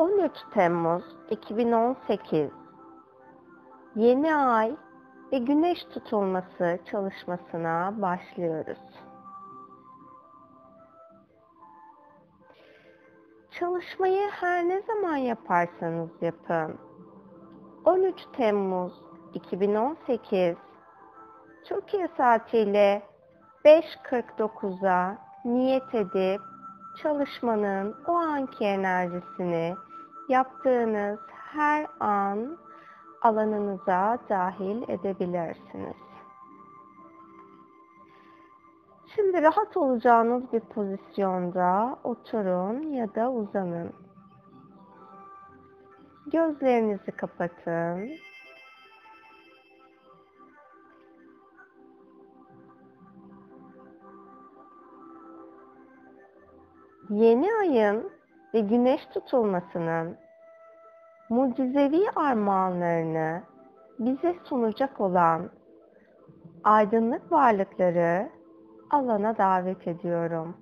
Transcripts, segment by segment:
13 Temmuz 2018 Yeni ay ve güneş tutulması çalışmasına başlıyoruz. Çalışmayı her ne zaman yaparsanız yapın. 13 Temmuz 2018 Türkiye saatiyle 5.49'a niyet edip çalışmanın o anki enerjisini yaptığınız her an alanınıza dahil edebilirsiniz. Şimdi rahat olacağınız bir pozisyonda oturun ya da uzanın. Gözlerinizi kapatın. Yeni ayın ve güneş tutulmasının mucizevi armağanlarını bize sunacak olan aydınlık varlıkları alana davet ediyorum.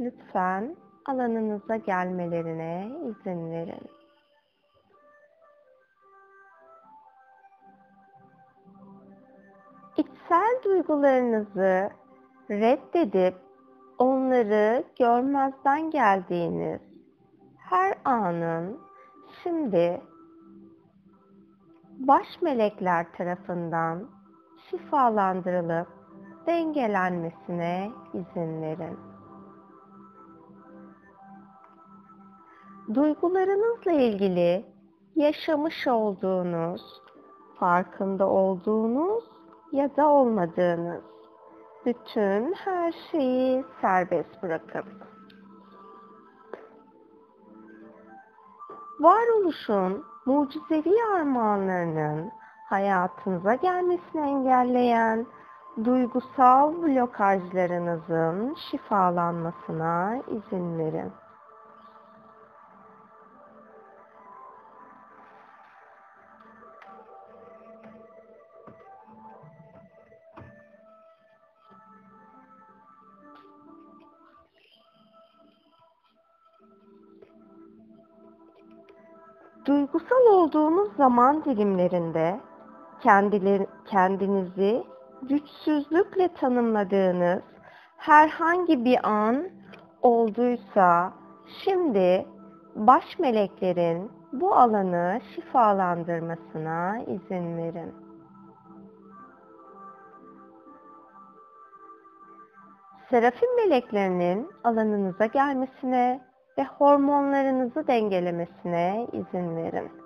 Lütfen alanınıza gelmelerine izin verin. İçsel duygularınızı reddedip onları görmezden geldiğiniz her anın şimdi baş melekler tarafından şifalandırılıp dengelenmesine izin verin. Duygularınızla ilgili yaşamış olduğunuz, farkında olduğunuz ya da olmadığınız bütün her şeyi serbest bırakın. Varoluşun mucizevi armağanlarının hayatınıza gelmesini engelleyen duygusal blokajlarınızın şifalanmasına izin verin. Olduğunuz zaman dilimlerinde kendinizi güçsüzlükle tanımladığınız herhangi bir an olduysa şimdi baş meleklerin bu alanı şifalandırmasına izin verin. Serafim meleklerinin alanınıza gelmesine ve hormonlarınızı dengelemesine izin verin.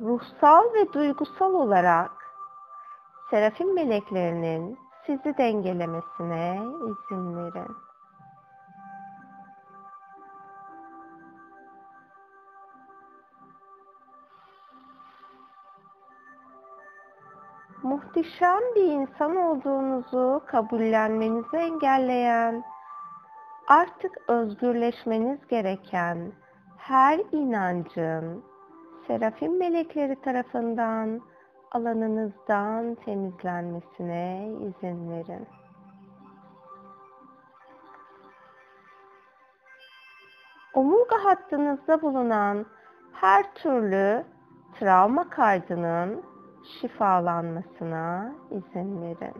Ruhsal ve duygusal olarak serafim meleklerinin sizi dengelemesine izin verin. muhteşem bir insan olduğunuzu kabullenmenizi engelleyen, artık özgürleşmeniz gereken her inancın serafim melekleri tarafından alanınızdan temizlenmesine izin verin. Omurga hattınızda bulunan her türlü travma kaydının şifalanmasına izin verin.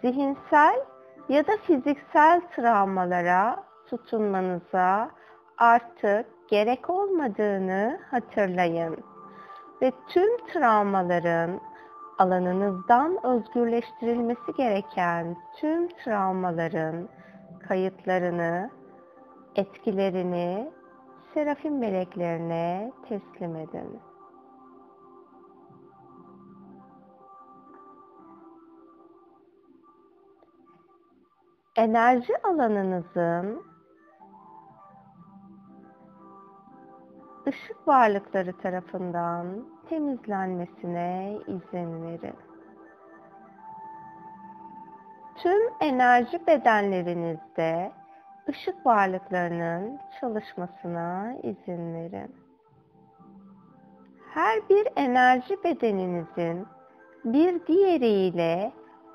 Zihinsel ya da fiziksel travmalara tutunmanıza artık gerek olmadığını hatırlayın ve tüm travmaların alanınızdan özgürleştirilmesi gereken tüm travmaların kayıtlarını, etkilerini serafim meleklerine teslim edin. Enerji alanınızın ışık varlıkları tarafından temizlenmesine izin verin. Tüm enerji bedenlerinizde ışık varlıklarının çalışmasına izin verin. Her bir enerji bedeninizin bir diğeriyle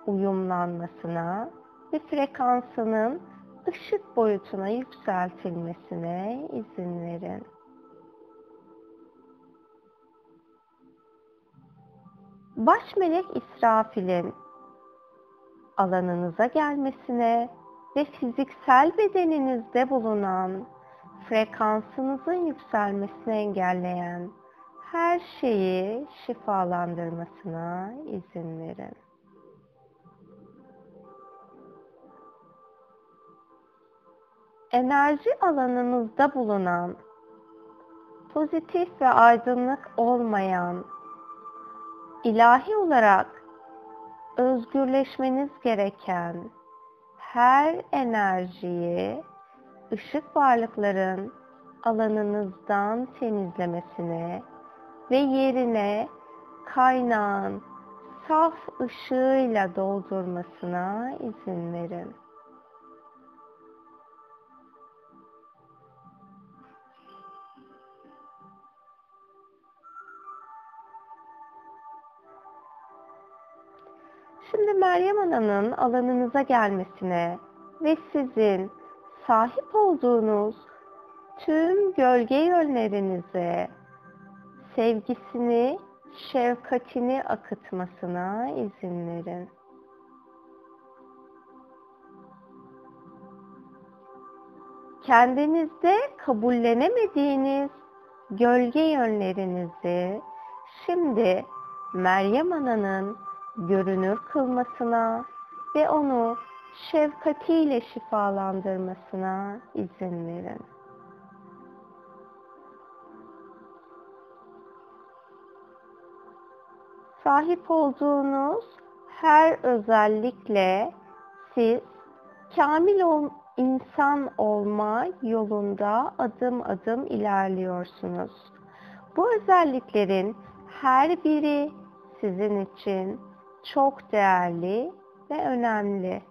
uyumlanmasına ve frekansının ışık boyutuna yükseltilmesine izin verin. Baş melek İsrafil'in alanınıza gelmesine ve fiziksel bedeninizde bulunan frekansınızın yükselmesini engelleyen her şeyi şifalandırmasına izin verin. Enerji alanınızda bulunan pozitif ve aydınlık olmayan ilahi olarak özgürleşmeniz gereken her enerjiyi ışık varlıkların alanınızdan temizlemesine ve yerine kaynağın saf ışığıyla doldurmasına izin verin. Şimdi Meryem Ana'nın alanınıza gelmesine ve sizin sahip olduğunuz tüm gölge yönlerinize sevgisini, şefkatini akıtmasına izin verin. Kendinizde kabullenemediğiniz gölge yönlerinizi şimdi Meryem Ana'nın görünür kılmasına ve onu şefkatiyle şifalandırmasına izin verin. Sahip olduğunuz her özellikle siz kamil ol, insan olma yolunda adım adım ilerliyorsunuz. Bu özelliklerin her biri sizin için çok değerli ve önemli.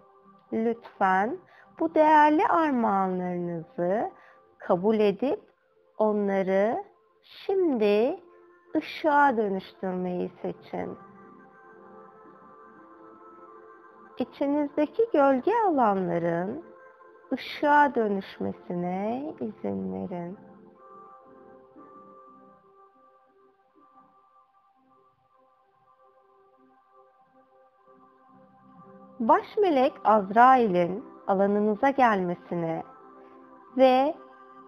Lütfen bu değerli armağanlarınızı kabul edip onları şimdi ışığa dönüştürmeyi seçin. İçinizdeki gölge alanların ışığa dönüşmesine izin verin. Baş melek Azrail'in alanınıza gelmesine ve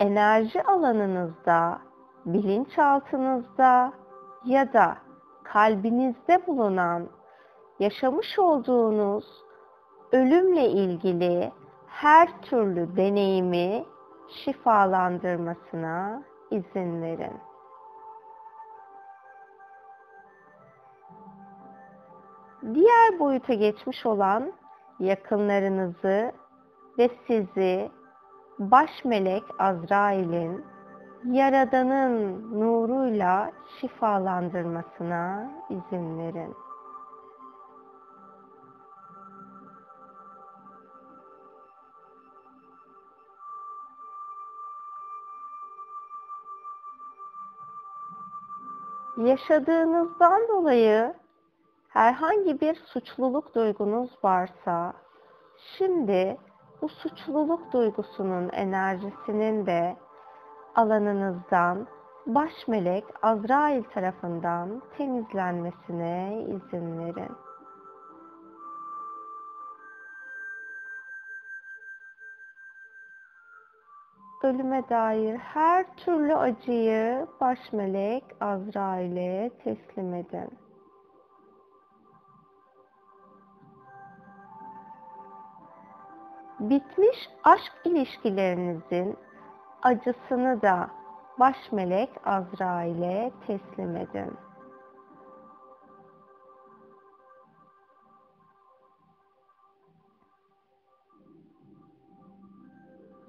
enerji alanınızda, bilinçaltınızda ya da kalbinizde bulunan yaşamış olduğunuz ölümle ilgili her türlü deneyimi şifalandırmasına izin verin. Diğer boyuta geçmiş olan yakınlarınızı ve sizi baş melek Azrail'in Yaradan'ın nuruyla şifalandırmasına izin verin. Yaşadığınızdan dolayı herhangi bir suçluluk duygunuz varsa şimdi bu suçluluk duygusunun enerjisinin de alanınızdan baş melek Azrail tarafından temizlenmesine izin verin. Ölüme dair her türlü acıyı baş melek Azrail'e teslim edin. Bitmiş aşk ilişkilerinizin acısını da baş melek Azrail'e teslim edin.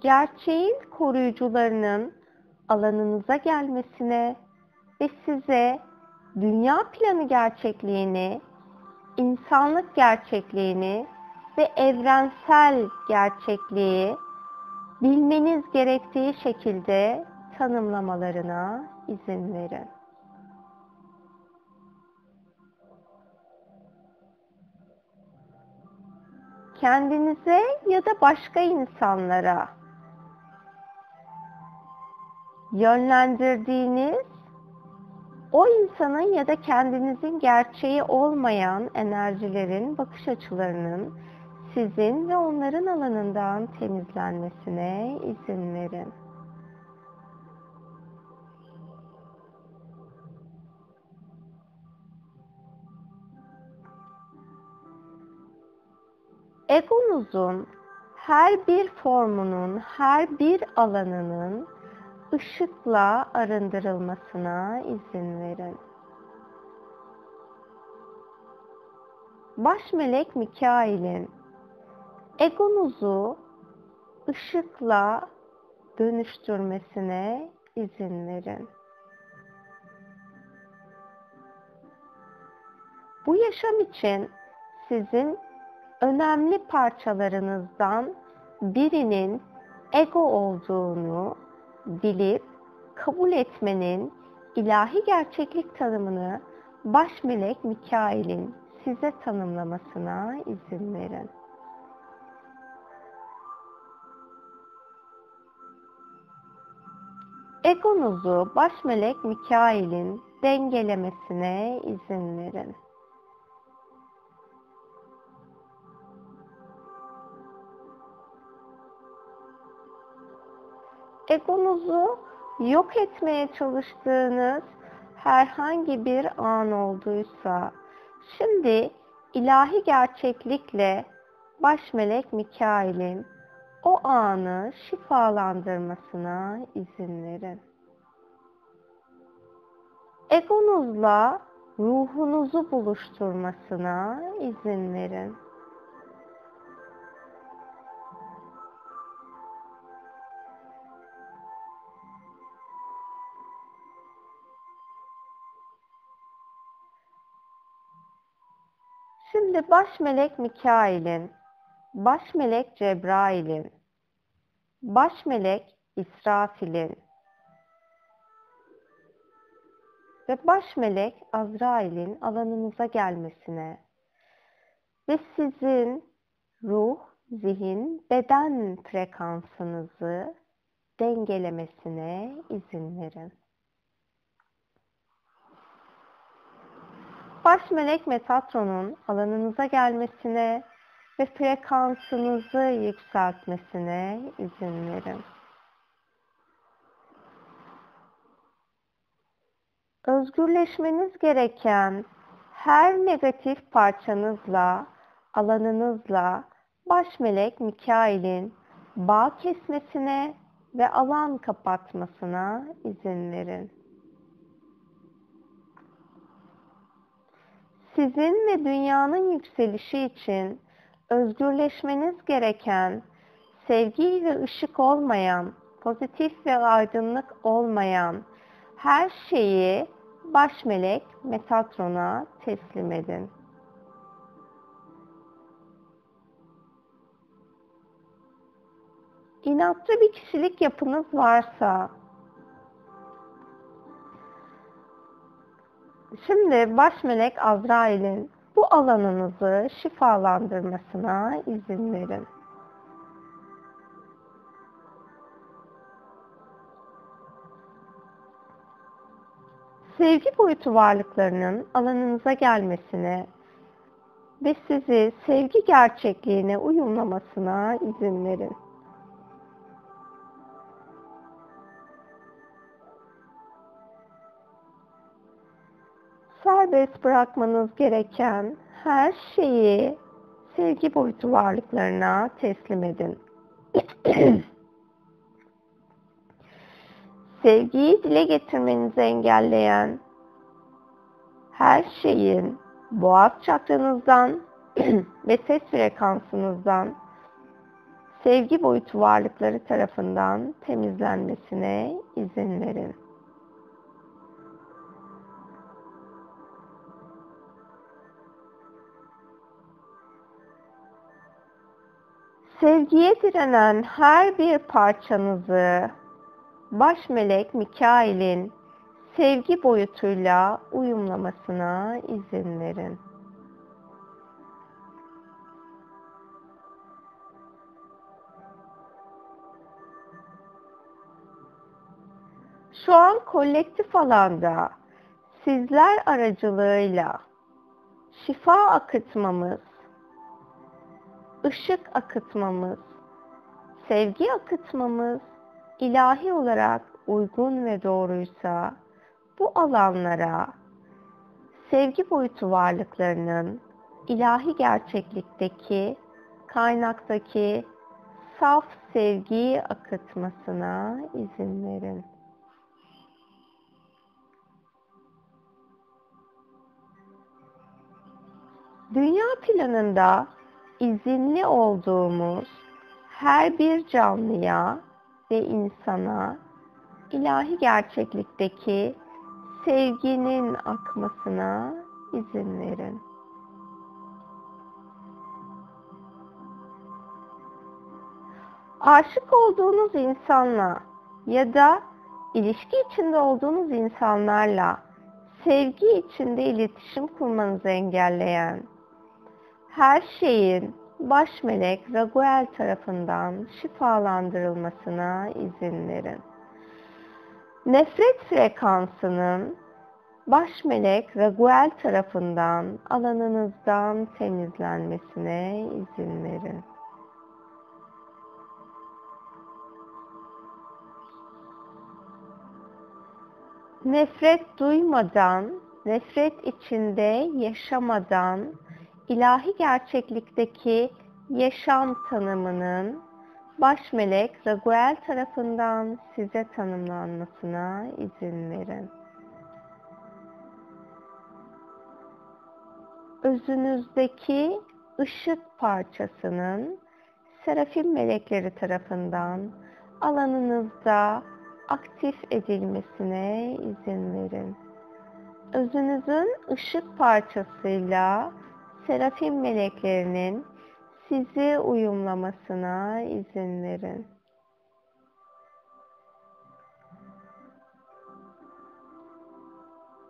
Gerçeğin koruyucularının alanınıza gelmesine ve size dünya planı gerçekliğini, insanlık gerçekliğini ve evrensel gerçekliği bilmeniz gerektiği şekilde tanımlamalarına izin verin. Kendinize ya da başka insanlara yönlendirdiğiniz o insanın ya da kendinizin gerçeği olmayan enerjilerin, bakış açılarının sizin ve onların alanından temizlenmesine izin verin. Egonuzun her bir formunun, her bir alanının ışıkla arındırılmasına izin verin. Baş melek Mikail'in egonuzu ışıkla dönüştürmesine izin verin. Bu yaşam için sizin önemli parçalarınızdan birinin ego olduğunu bilip kabul etmenin ilahi gerçeklik tanımını baş melek Mikail'in size tanımlamasına izin verin. Egonuzu baş melek Mikail'in dengelemesine izin verin. egonuzu yok etmeye çalıştığınız herhangi bir an olduysa şimdi ilahi gerçeklikle baş melek Mikail'in o anı şifalandırmasına izin verin. Egonuzla ruhunuzu buluşturmasına izin verin. Şimdi baş melek Mikail'in, baş melek Cebrail'in, baş melek İsrafil'in ve baş melek Azrail'in alanınıza gelmesine. Ve sizin ruh, zihin, beden frekansınızı dengelemesine izin verin. baş melek Metatron'un alanınıza gelmesine ve frekansınızı yükseltmesine izin verin. Özgürleşmeniz gereken her negatif parçanızla, alanınızla baş melek Mikail'in bağ kesmesine ve alan kapatmasına izin verin. sizin ve dünyanın yükselişi için özgürleşmeniz gereken, sevgi ve ışık olmayan, pozitif ve aydınlık olmayan her şeyi baş melek Metatron'a teslim edin. İnatçı bir kişilik yapınız varsa Şimdi baş melek Azrail'in bu alanınızı şifalandırmasına izin verin. Sevgi boyutu varlıklarının alanınıza gelmesine ve sizi sevgi gerçekliğine uyumlamasına izin verin. Serbest bırakmanız gereken her şeyi sevgi boyutu varlıklarına teslim edin. Sevgiyi dile getirmenizi engelleyen her şeyin boğaz çakranızdan ve ses frekansınızdan sevgi boyutu varlıkları tarafından temizlenmesine izin verin. Sevgiye direnen her bir parçanızı baş melek Mikail'in sevgi boyutuyla uyumlamasına izin verin. Şu an kolektif alanda sizler aracılığıyla şifa akıtmamız ışık akıtmamız, sevgi akıtmamız ilahi olarak uygun ve doğruysa bu alanlara sevgi boyutu varlıklarının ilahi gerçeklikteki, kaynaktaki saf sevgiyi akıtmasına izin verin. Dünya planında izinli olduğumuz her bir canlıya ve insana ilahi gerçeklikteki sevginin akmasına izin verin. Aşık olduğunuz insanla ya da ilişki içinde olduğunuz insanlarla sevgi içinde iletişim kurmanızı engelleyen her şeyin baş melek Raguel tarafından şifalandırılmasına izin verin. Nefret frekansının baş melek Raguel tarafından alanınızdan temizlenmesine izin verin. Nefret duymadan, nefret içinde yaşamadan, ilahi gerçeklikteki yaşam tanımının baş melek Raguel tarafından size tanımlanmasına izin verin. Özünüzdeki ışık parçasının serafim melekleri tarafından alanınızda aktif edilmesine izin verin. Özünüzün ışık parçasıyla serafim meleklerinin sizi uyumlamasına izin verin.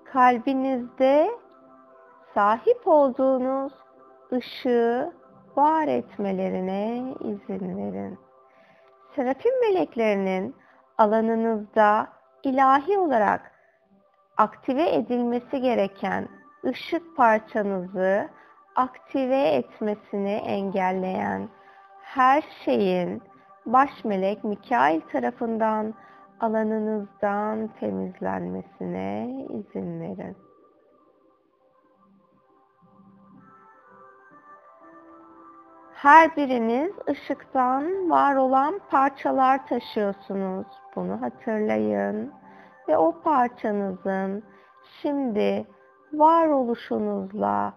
Kalbinizde sahip olduğunuz ışığı var etmelerine izin verin. Serafim meleklerinin alanınızda ilahi olarak aktive edilmesi gereken ışık parçanızı aktive etmesini engelleyen her şeyin baş melek Mikail tarafından alanınızdan temizlenmesine izin verin. Her biriniz ışıktan var olan parçalar taşıyorsunuz. Bunu hatırlayın. Ve o parçanızın şimdi varoluşunuzla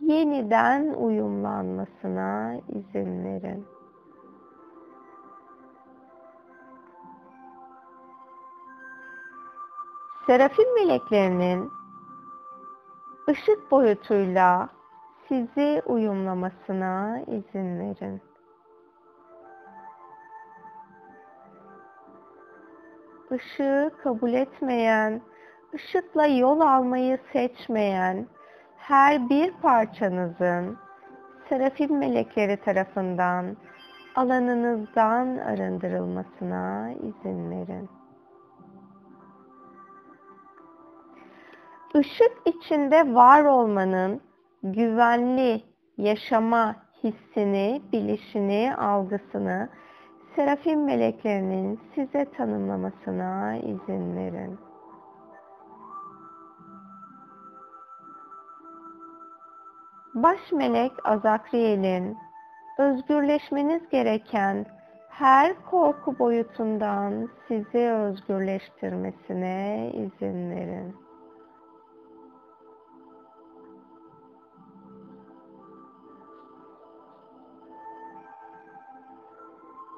yeniden uyumlanmasına izin verin. Serafim meleklerinin ışık boyutuyla sizi uyumlamasına izin verin. Işığı kabul etmeyen, ışıkla yol almayı seçmeyen her bir parçanızın serafim melekleri tarafından alanınızdan arındırılmasına izin verin. Işık içinde var olmanın güvenli yaşama hissini, bilişini, algısını serafim meleklerinin size tanımlamasına izin verin. Baş melek Azakriel'in özgürleşmeniz gereken her korku boyutundan sizi özgürleştirmesine izin verin.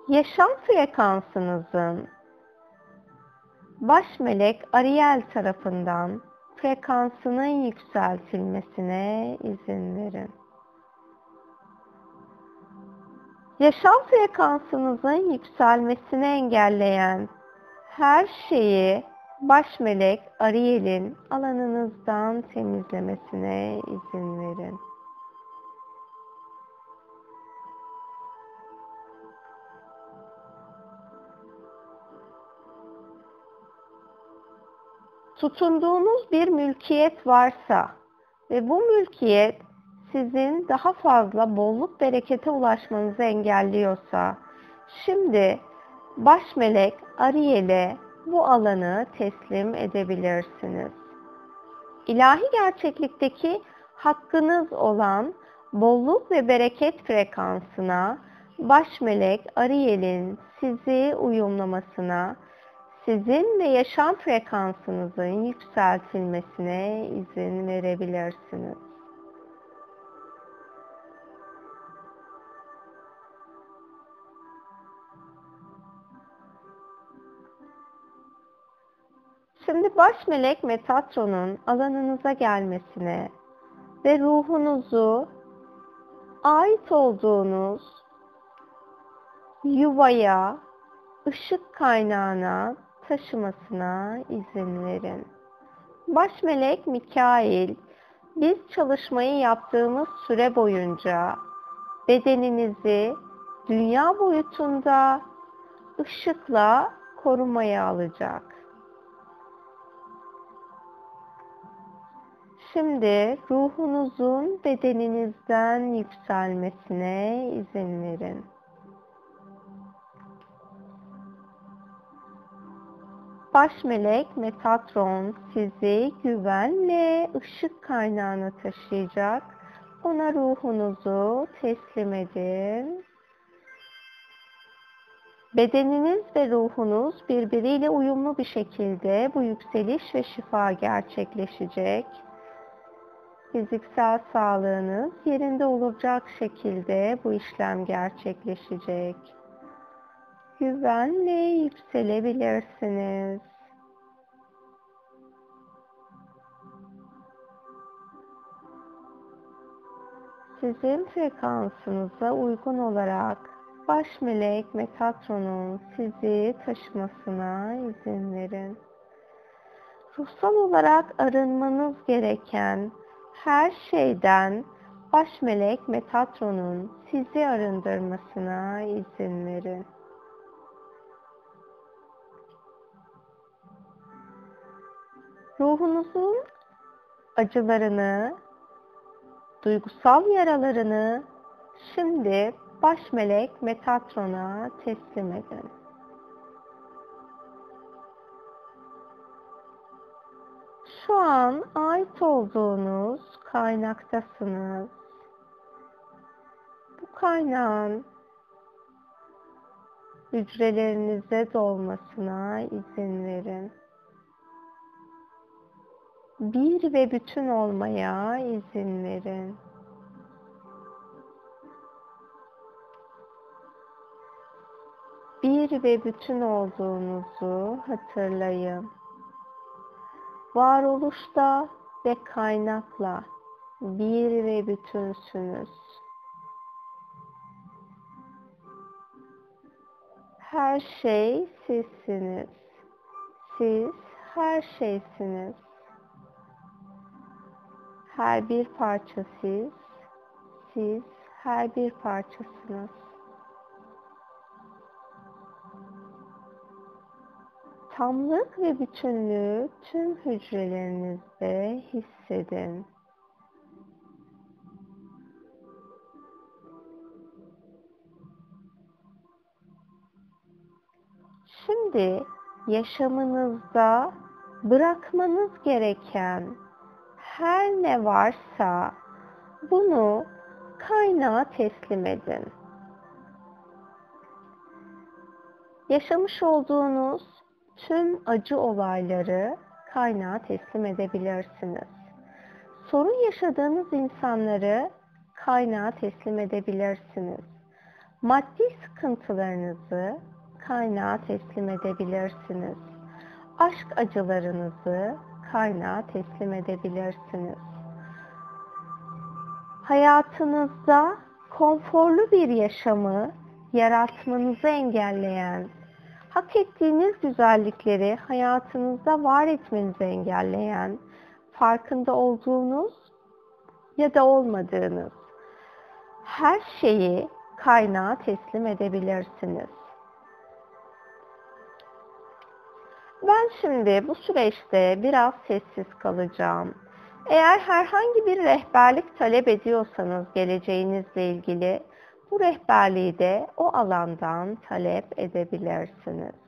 yaşam frekansınızın baş melek Ariel tarafından frekansının yükseltilmesine izin verin. Yaşam frekansınızın yükselmesini engelleyen her şeyi baş melek Ariel'in alanınızdan temizlemesine izin verin. Tutunduğunuz bir mülkiyet varsa ve bu mülkiyet sizin daha fazla bolluk berekete ulaşmanızı engelliyorsa, şimdi baş melek Ariel'e bu alanı teslim edebilirsiniz. İlahi gerçeklikteki hakkınız olan bolluk ve bereket frekansına baş melek Ariel'in sizi uyumlamasına, sizin ve yaşam frekansınızın yükseltilmesine izin verebilirsiniz. Şimdi baş melek Metatron'un alanınıza gelmesine ve ruhunuzu ait olduğunuz yuvaya, ışık kaynağına taşımasına izin verin. Baş melek Mikail, biz çalışmayı yaptığımız süre boyunca bedeninizi dünya boyutunda ışıkla korumaya alacak. Şimdi ruhunuzun bedeninizden yükselmesine izin verin. Baş melek Metatron sizi güvenle ışık kaynağına taşıyacak. Ona ruhunuzu teslim edin. Bedeniniz ve ruhunuz birbiriyle uyumlu bir şekilde bu yükseliş ve şifa gerçekleşecek. Fiziksel sağlığınız yerinde olacak şekilde bu işlem gerçekleşecek güvenle yükselebilirsiniz. Sizin frekansınıza uygun olarak baş melek Metatron'un sizi taşımasına izin verin. Ruhsal olarak arınmanız gereken her şeyden baş melek Metatron'un sizi arındırmasına izin verin. Ruhunuzun acılarını, duygusal yaralarını şimdi baş melek Metatron'a teslim edin. Şu an ait olduğunuz kaynaktasınız. Bu kaynağın hücrelerinize dolmasına izin verin bir ve bütün olmaya izin verin. Bir ve bütün olduğunuzu hatırlayın. Varoluşta ve kaynakla bir ve bütünsünüz. Her şey sizsiniz. Siz her şeysiniz. Her bir parça siz, siz her bir parçasınız. Tamlık ve bütünlüğü tüm hücrelerinizde hissedin. Şimdi yaşamınızda bırakmanız gereken her ne varsa bunu kaynağa teslim edin. Yaşamış olduğunuz tüm acı olayları kaynağa teslim edebilirsiniz. Sorun yaşadığınız insanları kaynağa teslim edebilirsiniz. Maddi sıkıntılarınızı kaynağa teslim edebilirsiniz. Aşk acılarınızı kaynağa teslim edebilirsiniz. Hayatınızda konforlu bir yaşamı yaratmanızı engelleyen, hak ettiğiniz güzellikleri hayatınızda var etmenizi engelleyen, farkında olduğunuz ya da olmadığınız her şeyi kaynağa teslim edebilirsiniz. Ben şimdi bu süreçte biraz sessiz kalacağım. Eğer herhangi bir rehberlik talep ediyorsanız geleceğinizle ilgili bu rehberliği de o alandan talep edebilirsiniz.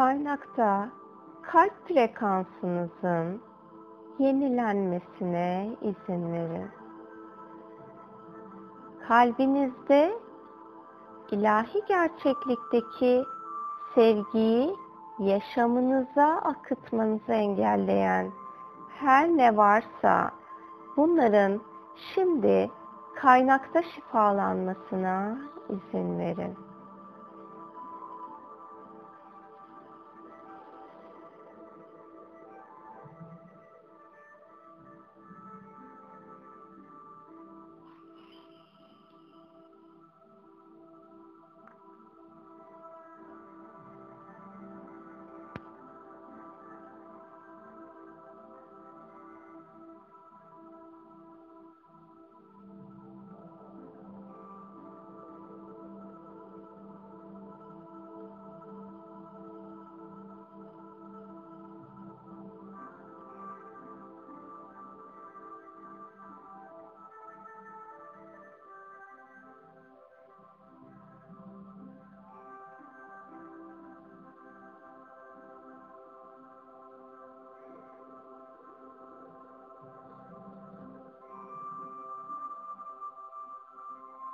Kaynakta kalp frekansınızın yenilenmesine izin verin. Kalbinizde ilahi gerçeklikteki sevgiyi yaşamınıza akıtmanızı engelleyen her ne varsa bunların şimdi kaynakta şifalanmasına izin verin.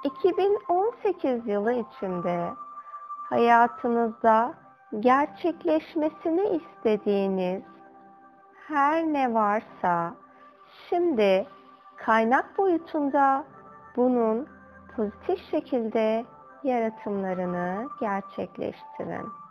2018 yılı içinde hayatınızda gerçekleşmesini istediğiniz her ne varsa şimdi kaynak boyutunda bunun pozitif şekilde yaratımlarını gerçekleştirin.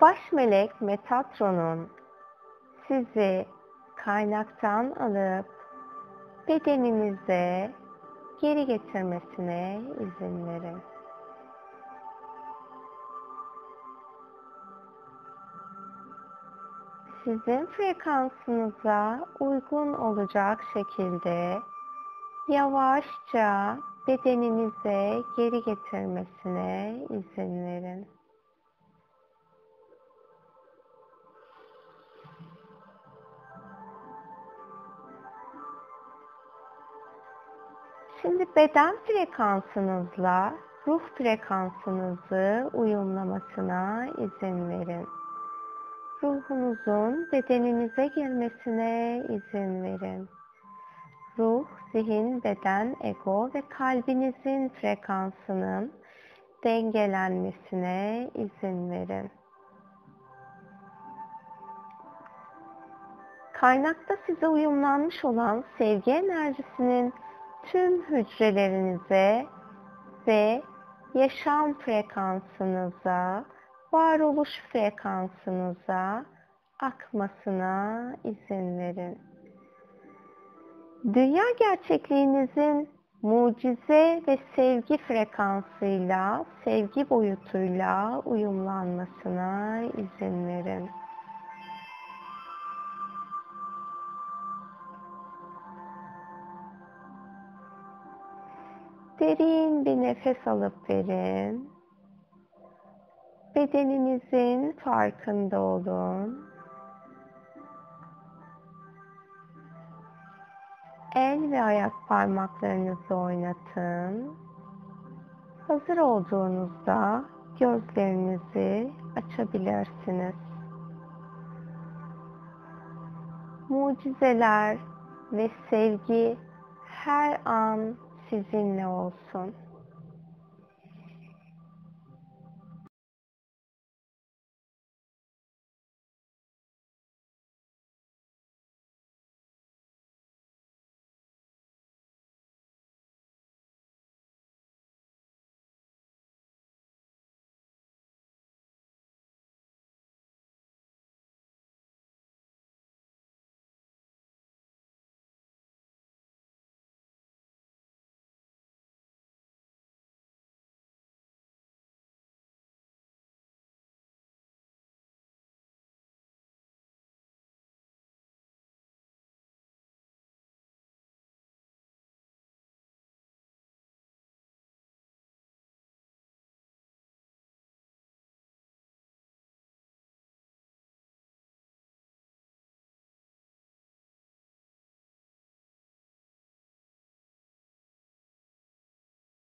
Baş melek Metatron'un sizi kaynaktan alıp bedeninize geri getirmesine izin verin. Sizin frekansınıza uygun olacak şekilde yavaşça bedeninize geri getirmesine izin verin. Şimdi beden frekansınızla ruh frekansınızı uyumlamasına izin verin. Ruhunuzun bedeninize girmesine izin verin. Ruh, zihin, beden, ego ve kalbinizin frekansının dengelenmesine izin verin. Kaynakta size uyumlanmış olan sevgi enerjisinin tüm hücrelerinize ve yaşam frekansınıza, varoluş frekansınıza akmasına izin verin. Dünya gerçekliğinizin mucize ve sevgi frekansıyla, sevgi boyutuyla uyumlanmasına izin verin. Derin bir nefes alıp verin. Bedeninizin farkında olun. El ve ayak parmaklarınızı oynatın. Hazır olduğunuzda gözlerinizi açabilirsiniz. Mucizeler ve sevgi her an sizinle olsun.